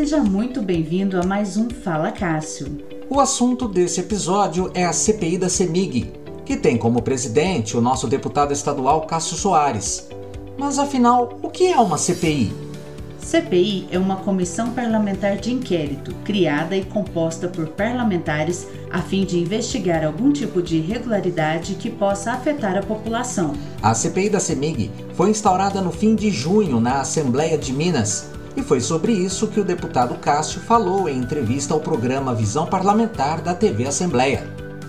Seja muito bem-vindo a mais um Fala Cássio. O assunto desse episódio é a CPI da CEMIG, que tem como presidente o nosso deputado estadual Cássio Soares. Mas afinal, o que é uma CPI? CPI é uma comissão parlamentar de inquérito criada e composta por parlamentares a fim de investigar algum tipo de irregularidade que possa afetar a população. A CPI da CEMIG foi instaurada no fim de junho na Assembleia de Minas. E foi sobre isso que o deputado Cássio falou em entrevista ao programa Visão Parlamentar da TV Assembleia.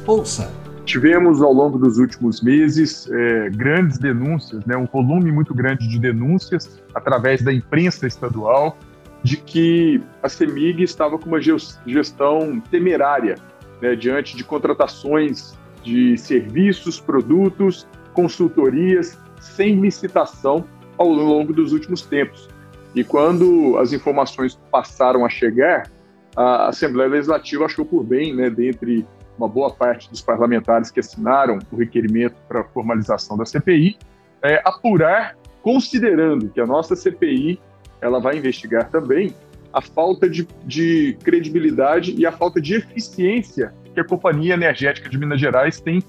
Ouça! Tivemos ao longo dos últimos meses é, grandes denúncias, né, um volume muito grande de denúncias através da imprensa estadual de que a CEMIG estava com uma gestão temerária né, diante de contratações de serviços, produtos, consultorias sem licitação ao longo dos últimos tempos. E quando as informações passaram a chegar, a Assembleia Legislativa achou por bem, né, dentre uma boa parte dos parlamentares que assinaram o requerimento para a formalização da CPI, é, apurar, considerando que a nossa CPI ela vai investigar também a falta de, de credibilidade e a falta de eficiência que a Companhia Energética de Minas Gerais tem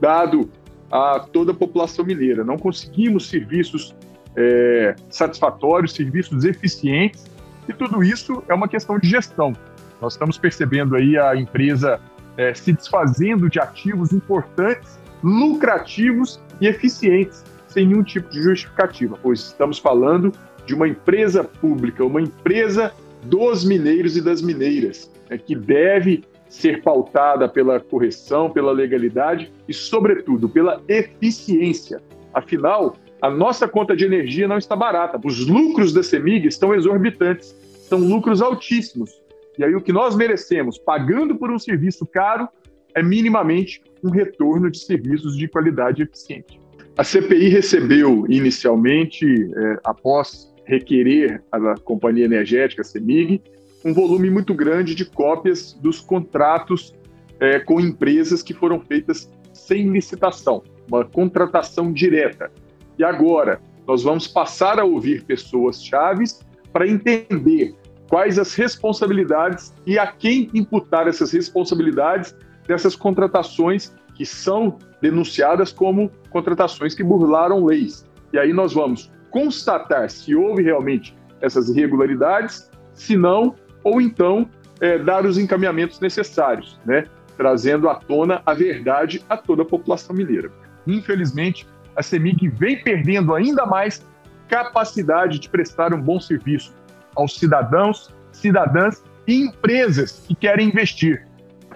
dado a toda a população mineira. Não conseguimos serviços é, satisfatórios, serviços eficientes, e tudo isso é uma questão de gestão. Nós estamos percebendo aí a empresa é, se desfazendo de ativos importantes, lucrativos e eficientes, sem nenhum tipo de justificativa, pois estamos falando de uma empresa pública, uma empresa dos mineiros e das mineiras, né, que deve ser pautada pela correção, pela legalidade e, sobretudo, pela eficiência. Afinal, a nossa conta de energia não está barata. Os lucros da CEMIG estão exorbitantes, são lucros altíssimos. E aí o que nós merecemos, pagando por um serviço caro, é minimamente um retorno de serviços de qualidade eficiente. A CPI recebeu inicialmente, é, após requerer a companhia energética, CEMIG, um volume muito grande de cópias dos contratos é, com empresas que foram feitas sem licitação, uma contratação direta. E agora, nós vamos passar a ouvir pessoas chaves para entender quais as responsabilidades e a quem imputar essas responsabilidades dessas contratações que são denunciadas como contratações que burlaram leis. E aí nós vamos constatar se houve realmente essas irregularidades, se não, ou então é, dar os encaminhamentos necessários, né? trazendo à tona a verdade a toda a população mineira. Infelizmente, a CEMIG vem perdendo ainda mais capacidade de prestar um bom serviço, aos cidadãos, cidadãs e empresas que querem investir.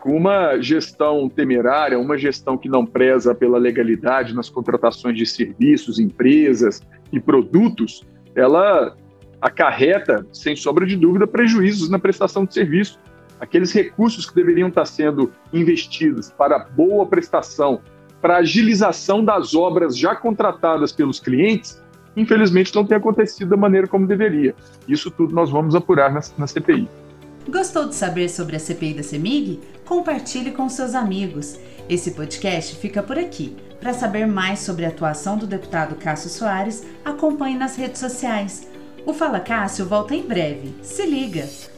Uma gestão temerária, uma gestão que não preza pela legalidade nas contratações de serviços, empresas e produtos, ela acarreta, sem sombra de dúvida, prejuízos na prestação de serviço. Aqueles recursos que deveriam estar sendo investidos para boa prestação, para agilização das obras já contratadas pelos clientes, infelizmente não tem acontecido da maneira como deveria. Isso tudo nós vamos apurar na, na CPI. Gostou de saber sobre a CPI da CEMIG? Compartilhe com seus amigos. Esse podcast fica por aqui. Para saber mais sobre a atuação do deputado Cássio Soares, acompanhe nas redes sociais. O Fala Cássio volta em breve. Se liga!